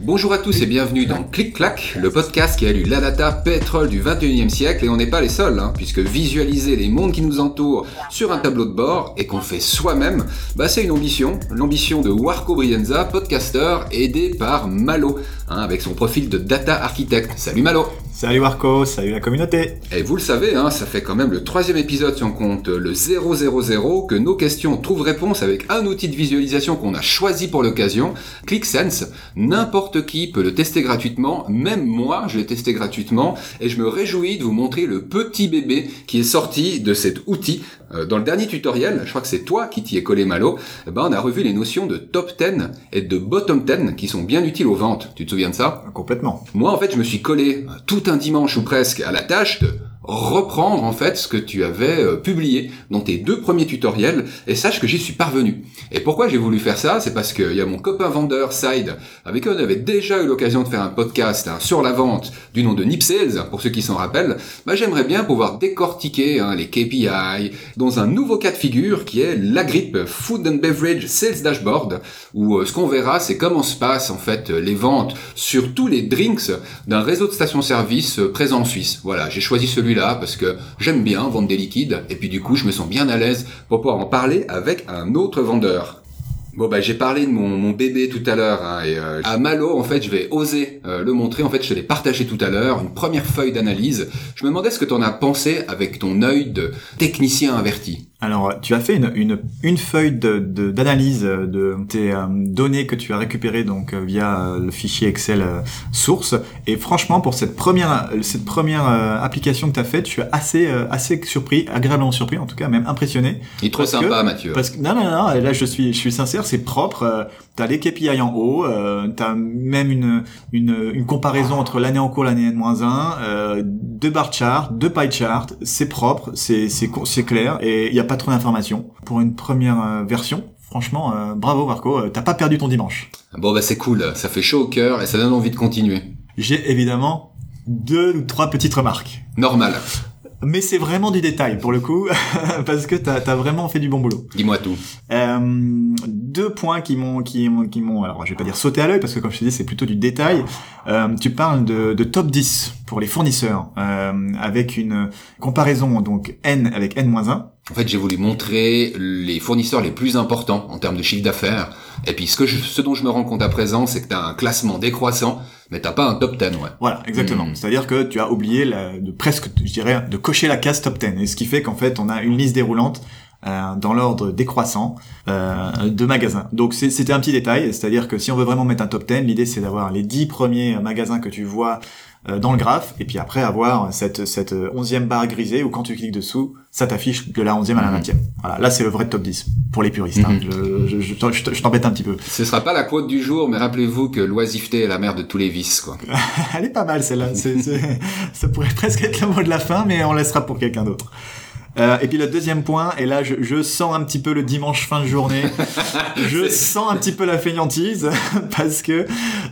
Bonjour à tous et bienvenue dans Clic Clac, le podcast qui a lu la data pétrole du 21e siècle. Et on n'est pas les seuls, hein, puisque visualiser les mondes qui nous entourent sur un tableau de bord et qu'on fait soi-même, bah c'est une ambition, l'ambition de Warco Brienza, podcaster aidé par Malo, hein, avec son profil de data architecte. Salut Malo Salut Warco, salut la communauté Et vous le savez, hein, ça fait quand même le troisième épisode si on compte le 000 que nos questions trouvent réponse avec un outil de visualisation qu'on a choisi pour l'occasion, ClickSense. N'importe qui peut le tester gratuitement, même moi je l'ai testé gratuitement, et je me réjouis de vous montrer le petit bébé qui est sorti de cet outil. Euh, dans le dernier tutoriel, je crois que c'est toi qui t'y es collé malo, eh ben on a revu les notions de top 10 et de bottom 10 qui sont bien utiles aux ventes. Tu te souviens de ça? Complètement. Moi en fait je me suis collé tout un dimanche ou presque à la tâche de reprendre en fait ce que tu avais euh, publié dans tes deux premiers tutoriels et sache que j'y suis parvenu. Et pourquoi j'ai voulu faire ça? C'est parce qu'il y a mon copain vendeur Side avec qui on avait déjà eu l'occasion de faire un podcast sur la vente du nom de Nip Sales, pour ceux qui s'en rappellent. Bah, j'aimerais bien pouvoir décortiquer hein, les KPI dans un nouveau cas de figure qui est la grippe Food and Beverage Sales Dashboard où euh, ce qu'on verra c'est comment se passent en fait les ventes sur tous les drinks d'un réseau de stations-service euh, présent en Suisse. Voilà, j'ai choisi celui-là parce que j'aime bien vendre des liquides et puis du coup je me sens bien à l'aise pour pouvoir en parler avec un autre vendeur. Bon bah j'ai parlé de mon, bébé tout à l'heure hein, et euh, à Malo en fait je vais oser euh, le montrer en fait je l'ai partagé tout à l'heure une première feuille d'analyse. Je me demandais ce que tu en as pensé avec ton œil de technicien averti. Alors, tu as fait une, une, une feuille d'analyse de, de, tes euh, données que tu as récupérées donc euh, via euh, le fichier Excel source. Et franchement, pour cette première cette première application que tu as faite, je suis assez assez surpris, agréablement surpris, en tout cas même impressionné. Il est trop sympa, Mathieu. Parce que non, non, non. Là, je suis je suis sincère, c'est propre. T'as les KPI en haut, euh, t'as même une, une, une comparaison entre l'année en cours, l'année N-1, euh, deux bar charts, deux pie charts, c'est propre, c'est c'est clair et il n'y a pas trop d'informations pour une première euh, version. Franchement, euh, bravo Marco, t'as pas perdu ton dimanche. Bon bah c'est cool, ça fait chaud au cœur et ça donne envie de continuer. J'ai évidemment deux ou trois petites remarques. Normal. Mais c'est vraiment du détail pour le coup, parce que t'as as vraiment fait du bon boulot. Dis-moi tout. Euh, deux points qui m'ont, qui m'ont, qui m'ont, alors je vais pas dire sauter à l'œil parce que comme je te dis c'est plutôt du détail. Euh, tu parles de, de, top 10 pour les fournisseurs, euh, avec une comparaison donc n avec n-1. En fait, j'ai voulu montrer les fournisseurs les plus importants en termes de chiffre d'affaires. Et puis, ce, que je, ce dont je me rends compte à présent, c'est que tu as un classement décroissant mais t'as pas un top 10, ouais. Voilà, exactement. Hmm. C'est-à-dire que tu as oublié la, de presque, je dirais, de cocher la case top 10. Et ce qui fait qu'en fait, on a une liste déroulante euh, dans l'ordre décroissant euh, de magasins. Donc c'était un petit détail, c'est-à-dire que si on veut vraiment mettre un top 10, l'idée c'est d'avoir les 10 premiers magasins que tu vois euh, dans le graphe, et puis après avoir cette, cette onzième barre grisée où quand tu cliques dessous, ça t'affiche de la onzième à la mhm. vingtième. Voilà, là c'est le vrai top 10 pour les puristes. Hein. Mhm. Je, je, je, je t'embête un petit peu. Ce sera pas la quote du jour, mais rappelez-vous que l'oisiveté est la mère de tous les vices, quoi. Elle est pas mal celle-là. ça pourrait presque être le mot de la fin, mais on laissera pour quelqu'un d'autre. Euh, et puis le deuxième point, et là je, je, sens un petit peu le dimanche fin de journée, je sens un petit peu la feignantise parce que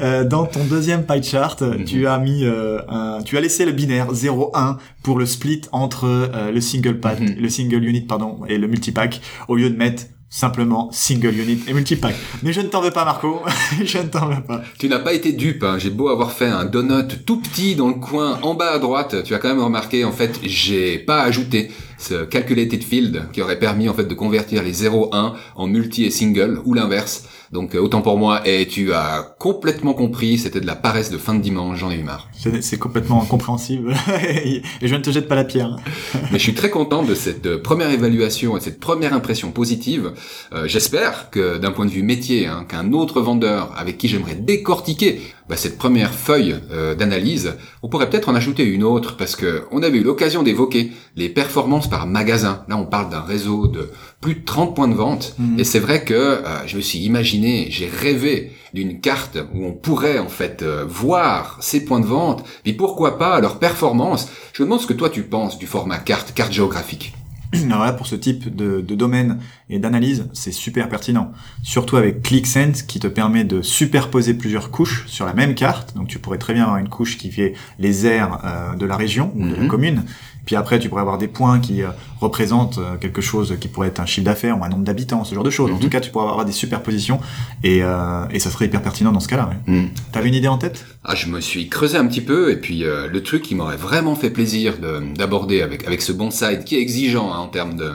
euh, dans ton deuxième pie chart, mhm. tu as mis, euh, un, tu as laissé le binaire 0-1 pour le split entre euh, le single pack, mhm. le single unit pardon et le multipack au lieu de mettre simplement single unit et multipack. Mais je ne t'en veux pas Marco, je ne t'en veux pas. Tu n'as pas été dupe, hein. j'ai beau avoir fait un donut tout petit dans le coin en bas à droite, tu as quand même remarqué en fait j'ai pas ajouté ce calculated field qui aurait permis en fait de convertir les 0-1 en multi et single ou l'inverse. Donc euh, autant pour moi, et tu as complètement compris, c'était de la paresse de fin de dimanche, j'en ai eu marre. C'est complètement incompréhensible, et je ne te jette pas la pierre. Mais je suis très content de cette euh, première évaluation et de cette première impression positive. Euh, j'espère que d'un point de vue métier, hein, qu'un autre vendeur avec qui j'aimerais décortiquer bah, cette première feuille d'analyse, on pourrait peut-être en ajouter une autre, parce que on avait eu l'occasion d'évoquer les performances par magasin. Là, on parle d'un réseau de plus de 30 points de vente. Mhm. Et c'est vrai que euh, je me suis imaginé, j'ai rêvé d'une carte où on pourrait en fait euh, voir ces points de vente, et pourquoi pas leur performance? Je me demande ce que toi tu penses du format carte, carte géographique. Alors là, pour ce type de, de domaine et d'analyse, c'est super pertinent. Surtout avec ClickSense qui te permet de superposer plusieurs couches sur la même carte. Donc tu pourrais très bien avoir une couche qui fait les aires euh, de la région ou de la Mhm. commune. Puis après, tu pourrais avoir des points qui euh, représentent euh, quelque chose qui pourrait être un chiffre d'affaires ou un nombre d'habitants, ce genre de choses. En Mhm. tout cas, tu pourrais avoir des superpositions et, euh, et ça serait hyper pertinent dans ce cas-là. ouais. Hmm. T'avais une idée en tête? Ah, je me suis creusé un petit peu et puis euh, le truc qui m'aurait vraiment fait plaisir de- d'aborder avec avec ce bon site qui est exigeant hein, en termes de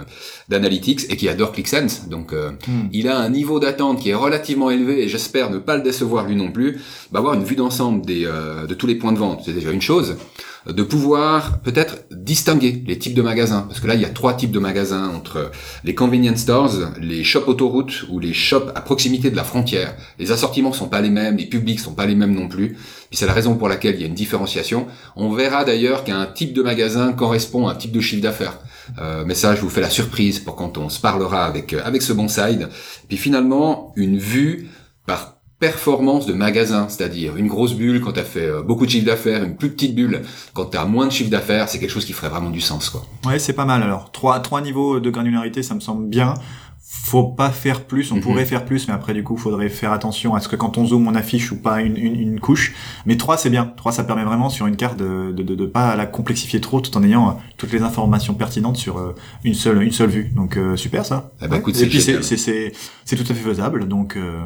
d'analytics et qui adore ClickSense. Donc euh, Hmm. il a un niveau d'attente qui est relativement élevé et j'espère ne pas le décevoir lui non plus. Bah, avoir une vue d'ensemble des euh, de tous les points de vente, c'est déjà une chose. De pouvoir peut-être distinguer les types de magasins parce que là il y a trois types de magasins entre les convenience stores, les shops autoroutes ou les shops à proximité de la frontière. Les assortiments sont pas les mêmes, les publics sont pas les mêmes non plus. Puis c'est la raison pour laquelle il y a une différenciation. On verra d'ailleurs qu'un type de magasin correspond à un type de chiffre d'affaires. Euh, mais ça, je vous fais la surprise pour quand on se parlera avec euh, avec ce bon side. Puis finalement, une vue performance de magasin, c'est-à-dire une grosse bulle quand tu as fait euh, beaucoup de chiffre d'affaires, une plus petite bulle quand tu as moins de chiffre d'affaires, c'est quelque chose qui ferait vraiment du sens quoi. Ouais, c'est pas mal. Alors, trois, trois niveaux de granularité, ça me semble bien. Faut pas faire plus, on Mhm. pourrait faire plus, mais après, du coup, faudrait faire attention à ce que quand on zoome, on affiche ou pas une, une, une couche. Mais trois, c'est bien. Trois, ça permet vraiment sur une carte de, de, de, de pas la complexifier trop tout en ayant euh, toutes les informations pertinentes sur euh, une seule, une seule vue. Donc, euh, super, ça. Eh ben, écoute, Et c'est puis, c'est, génial. c'est, c'est, c'est tout à fait faisable. Donc, euh,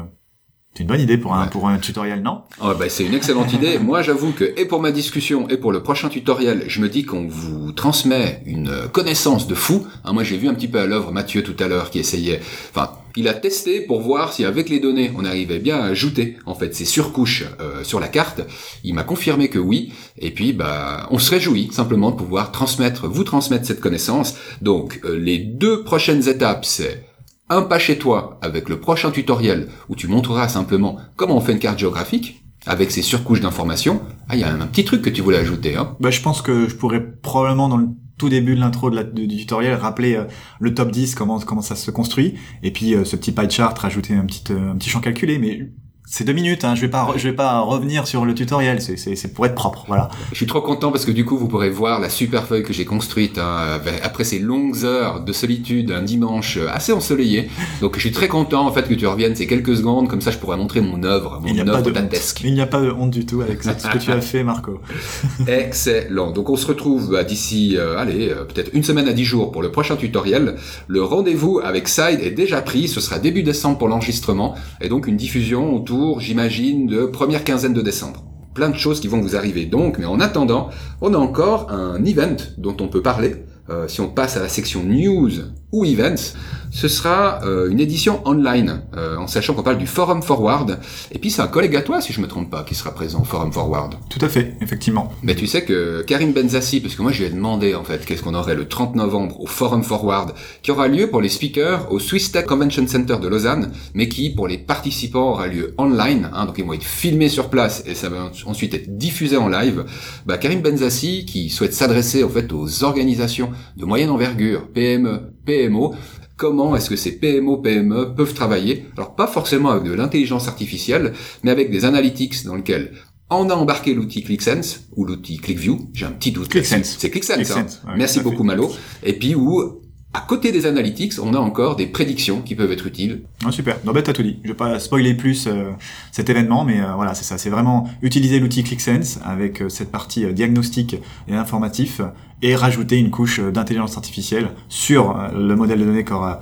c'est une bonne idée pour un, Ouais. pour un tutoriel, non? Oh, bah, c'est une excellente idée. Moi, j'avoue que, et pour ma discussion, et pour le prochain tutoriel, je me dis qu'on vous transmet une connaissance de fou. Hein, moi, j'ai vu un petit peu à l'œuvre Mathieu tout à l'heure qui essayait, enfin, il a testé pour voir si avec les données, on arrivait bien à ajouter, en fait, ces surcouches euh, sur la carte. Il m'a confirmé que oui. Et puis, bah, on se réjouit simplement de pouvoir transmettre, vous transmettre cette connaissance. Donc, euh, les deux prochaines étapes, c'est un pas chez toi avec le prochain tutoriel où tu montreras simplement comment on fait une carte géographique avec ces surcouches d'informations. Ah, il y a un, petit truc que tu voulais ajouter, hein. Bah, je pense que je pourrais probablement dans le tout début de l'intro du tutoriel rappeler euh, le top 10 comment comment ça se construit et puis euh, ce petit pie chart rajouter un petit euh, un petit champ calculé mais c'est deux minutes hein, je vais pas je vais pas revenir sur le tutoriel c'est pour être propre voilà Je suis trop content parce que du coup, vous pourrez voir la super feuille que j'ai construite hein, avec- après ces longues heures de solitude, un dimanche euh, assez ensoleillé. Donc, je suis très content en fait que tu reviennes ces quelques secondes, comme ça, je pourrais montrer mon œuvre, mon œuvre dantesque. il n'y a pas de honte du tout avec ce que tu as fait Marco Excellent. Donc on se retrouve bah, d'ici, euh, allez, euh, peut-être une semaine à dix jours pour le prochain tutoriel. Le rendez-vous avec Side est déjà pris. Ce sera début décembre pour l'enregistrement et donc une diffusion autour, j'imagine, de première quinzaine de décembre. Plein de choses qui vont vous arriver donc, mais en attendant, on a encore un event dont on peut parler. Euh, si on passe à la section news ou events, ce sera euh, une édition online, euh, en sachant qu'on parle du Forum Forward. Et puis c'est un collègue à toi, si je me trompe pas, qui sera présent au Forum Forward. tout à fait effectivement Mais tu sais que Karim Benzassi, parce que moi je lui ai demandé en fait qu'est-ce qu'on aurait le 30 novembre au Forum Forward, qui aura lieu pour les speakers au Swiss Tech Convention Center de Lausanne, mais qui pour les participants aura lieu online, hein, donc ils vont être filmés sur place et ça va ensuite être diffusé en live. Bah, Karim Benzassi, qui souhaite s'adresser en fait aux organisations de moyenne envergure, PME, PMO, comment est-ce que ces PMO, PME peuvent travailler? Alors pas forcément avec de l'intelligence artificielle, mais avec des analytics dans lesquels on a embarqué l'outil ClickSense ou l'outil ClickView. J'ai un petit doute. ClickSense. C'est ClickSense. hein. Ouais, Merci beaucoup Malo. Et puis où à côté des analytics, on a encore des prédictions qui peuvent être utiles. Ah, super. Non, bah, t'as tout dit. Je vais pas spoiler plus euh, cet événement, mais euh, voilà, c'est ça. C'est vraiment utiliser l'outil ClickSense avec euh, cette partie diagnostic et informatif et rajouter une couche d'intelligence artificielle sur le modèle de données qui aura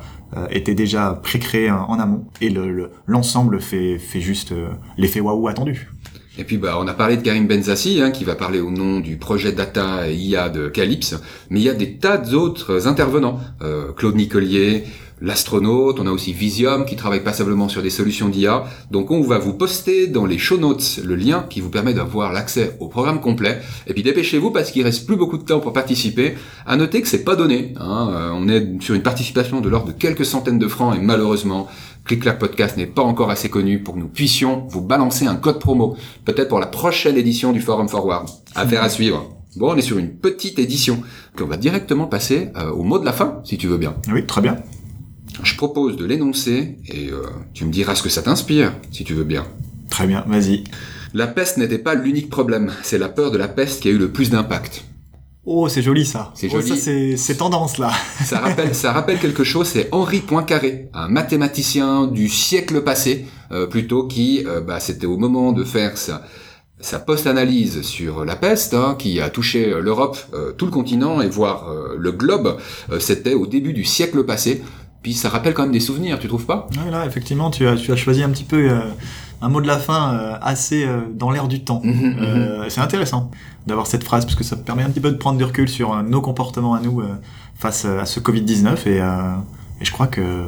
été déjà pré-créé euh, en amont et le- le- l'ensemble fait, fait juste l'effet waouh attendu. Et puis bah on a parlé de Karim Benzassi hein, qui va parler au nom du projet data et IA de Calypse, mais il y a des tas d'autres intervenants, Euh, Claude Nicolier, l'astronaute, on a aussi Visium qui travaille passablement sur des solutions d'IA. Donc on va vous poster dans les show notes le lien qui vous permet d'avoir l'accès au programme complet. Et puis dépêchez-vous parce qu'il reste plus beaucoup de temps pour participer. À noter que c'est pas donné. Hein. Euh, on est sur une participation de l'ordre de quelques centaines de francs et malheureusement Click Clack Podcast n'est pas encore assez connu pour que nous puissions vous balancer un code promo, peut-être pour la prochaine édition du Forum Forward. Affaire à suivre. Bon, on est sur une petite édition. Puis on va directement passer euh, au mot de la fin, si tu veux bien. Oui, très bien. Je propose de l'énoncer et euh, tu me diras ce que ça t'inspire, si tu veux bien. Très bien, vas-y. La peste n'était pas l'unique problème, c'est la peur de la peste qui a eu le plus d'impact. Oh, c'est joli ça. C'est Oh, joli. ça, c'est, tendance là. Ça rappelle, ça rappelle quelque chose, c'est Henri Poincaré, un mathématicien du siècle passé, euh, plutôt qui, euh, bah, c'était au moment de faire sa, sa post-analyse sur la peste, hein, qui a touché euh, l'Europe, euh, tout le continent, et voire euh, le globe, euh, c'était au début du siècle passé. Puis ça rappelle quand même des souvenirs, tu trouves pas? Ouais, là, effectivement, tu as, tu as choisi un petit peu euh, un mot de la fin euh, assez euh, dans l'air du temps. Mhm, mhm. Euh, c'est intéressant d'avoir cette phrase parce que ça permet un petit peu de prendre du recul sur nos comportements à nous euh, face à ce Covid-19 et, euh, et je crois que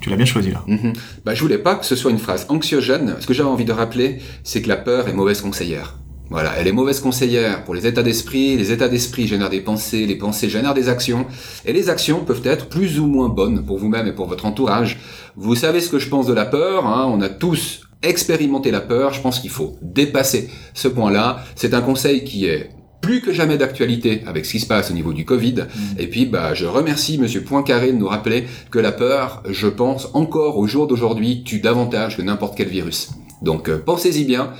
tu l'as bien choisi là. Mhm. Bah, je voulais pas que ce soit une phrase anxiogène. Ce que j'avais envie de rappeler, c'est que la peur est mauvaise conseillère. Voilà, elle est mauvaise conseillère pour les états d'esprit. Les états d'esprit génèrent des pensées, les pensées génèrent des actions, et les actions peuvent être plus ou moins bonnes pour vous-même et pour votre entourage. Vous savez ce que je pense de la peur. Hein on a tous expérimenté la peur. Je pense qu'il faut dépasser ce point-là. C'est un conseil qui est plus que jamais d'actualité avec ce qui se passe au niveau du Covid. Et puis, bah, je remercie Monsieur Poincaré de nous rappeler que la peur, je pense, encore au jour d'aujourd'hui, tue davantage que n'importe quel virus. Donc, euh, pensez-y bien,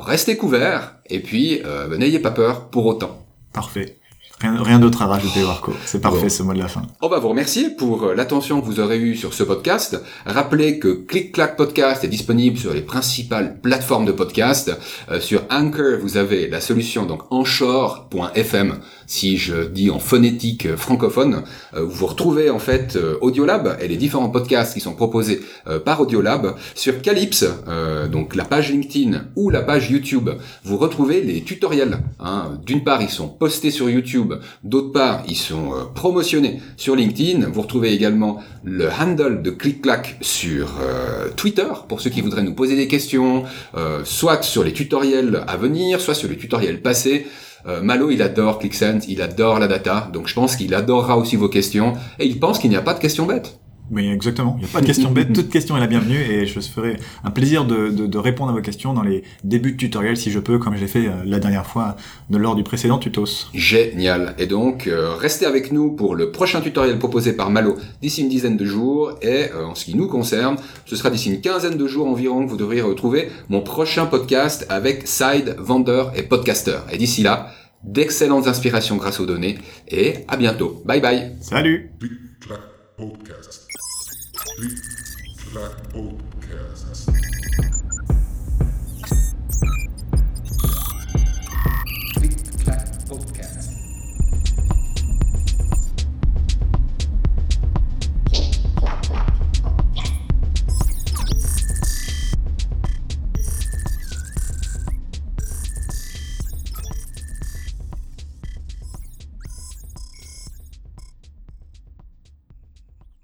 restez couverts, et puis, euh, n'ayez pas peur pour autant. Parfait. Rien, rien d'autre à rajouter, Warco. C'est parfait Bon. ce mot de la fin. On va vous remercier pour euh, l'attention que vous aurez eue sur ce podcast. Rappelez que Click Clack Podcast est disponible sur les principales plateformes de podcast. Euh, sur Anchor, vous avez la solution donc anchor.fm. Si je dis en phonétique euh, francophone, euh, vous retrouvez en fait euh, Audiolab et les différents podcasts qui sont proposés euh, par Audiolab. Sur Calypse, euh, donc la page LinkedIn ou la page YouTube, vous retrouvez les tutoriels. hein. D'une part, ils sont postés sur YouTube, d'autre part, ils sont euh, promotionnés sur LinkedIn. Vous retrouvez également le handle de ClickClack sur euh, Twitter pour ceux qui voudraient nous poser des questions, euh, soit sur les tutoriels à venir, soit sur les tutoriels passés. Malo, il adore ClickSense, il adore la data, donc je pense qu'il adorera aussi vos questions, et il pense qu'il n'y a pas de questions bêtes. Oui, exactement. Il n'y a pas de question bête. Toute question est la bienvenue et je ferai un plaisir de, de, de répondre à vos questions dans les débuts de tutoriel si je peux, comme je l'ai fait euh, la dernière fois de, lors du précédent tutos. Génial. Et donc, euh, restez avec nous pour le prochain tutoriel proposé par Malo d'ici une dizaine de jours. Et euh, en ce qui nous concerne, ce sera d'ici une quinzaine de jours environ que vous devriez retrouver mon prochain podcast avec Side, vendeur et podcaster. Et d'ici là, d'excellentes inspirations grâce aux données. Et à bientôt. Bye bye. Salut Podcast. Click Clack Podcast.